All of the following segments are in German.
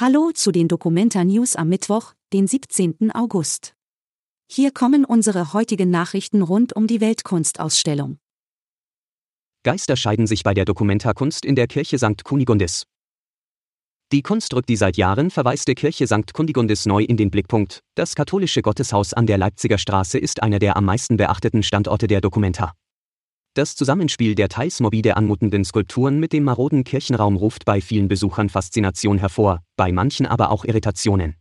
Hallo zu den Documenta News am Mittwoch, den 17. August. Hier kommen unsere heutigen Nachrichten rund um die Weltkunstausstellung. Geister scheiden sich bei der Dokumenta-Kunst in der Kirche St. Kunigundis. Die Kunst rückt die seit Jahren verwaiste Kirche St. Kunigundis neu in den Blickpunkt. Das katholische Gotteshaus an der Leipziger Straße ist einer der am meisten beachteten Standorte der Dokumenta. Das Zusammenspiel der teils morbide anmutenden Skulpturen mit dem maroden Kirchenraum ruft bei vielen Besuchern Faszination hervor, bei manchen aber auch Irritationen.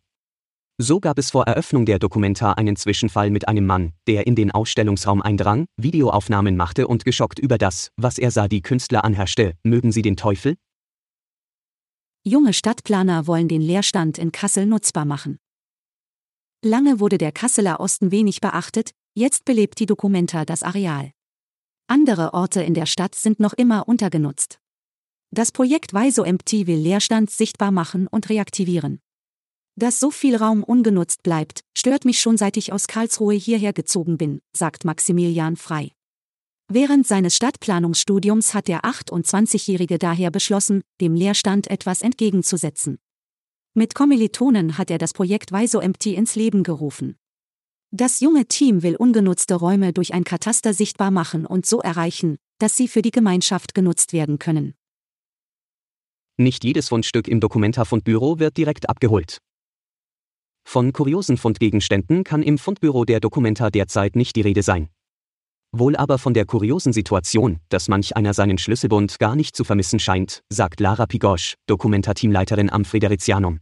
So gab es vor Eröffnung der Dokumenta einen Zwischenfall mit einem Mann, der in den Ausstellungsraum eindrang, Videoaufnahmen machte und geschockt über das, was er sah, die Künstler anherrschte, mögen sie den Teufel? Junge Stadtplaner wollen den Leerstand in Kassel nutzbar machen. Lange wurde der Kasseler Osten wenig beachtet, jetzt belebt die Documenta das Areal. Andere Orte in der Stadt sind noch immer untergenutzt. Das Projekt Weiso Empty will Leerstand sichtbar machen und reaktivieren. Dass so viel Raum ungenutzt bleibt, stört mich schon seit ich aus Karlsruhe hierher gezogen bin, sagt Maximilian Frei. Während seines Stadtplanungsstudiums hat der 28-Jährige daher beschlossen, dem Leerstand etwas entgegenzusetzen. Mit Kommilitonen hat er das Projekt Weiso Empty ins Leben gerufen. Das junge Team will ungenutzte Räume durch ein Kataster sichtbar machen und so erreichen, dass sie für die Gemeinschaft genutzt werden können. Nicht jedes Fundstück im Dokumenta-Fundbüro wird direkt abgeholt. Von kuriosen Fundgegenständen kann im Fundbüro der Dokumenta derzeit nicht die Rede sein. Wohl aber von der kuriosen Situation, dass manch einer seinen Schlüsselbund gar nicht zu vermissen scheint, sagt Lara Pigosch, Dokumenta-Teamleiterin am Friderizianum.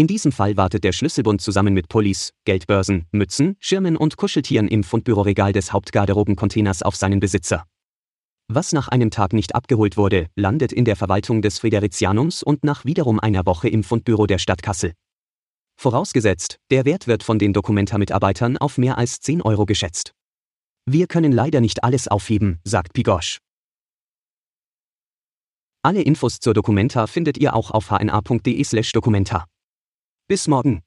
In diesem Fall wartet der Schlüsselbund zusammen mit Pullis, Geldbörsen, Mützen, Schirmen und Kuscheltieren im Fundbüroregal des Hauptgarderobencontainers auf seinen Besitzer. Was nach einem Tag nicht abgeholt wurde, landet in der Verwaltung des Friderizianums und nach wiederum einer Woche im Fundbüro der Stadt Kassel. Vorausgesetzt, der Wert wird von den Dokumenta-Mitarbeitern auf mehr als 10 Euro geschätzt. Wir können leider nicht alles aufheben, sagt Pigosch. Alle Infos zur Dokumenta findet ihr auch auf hna.de/dokumenta. Bis morgen.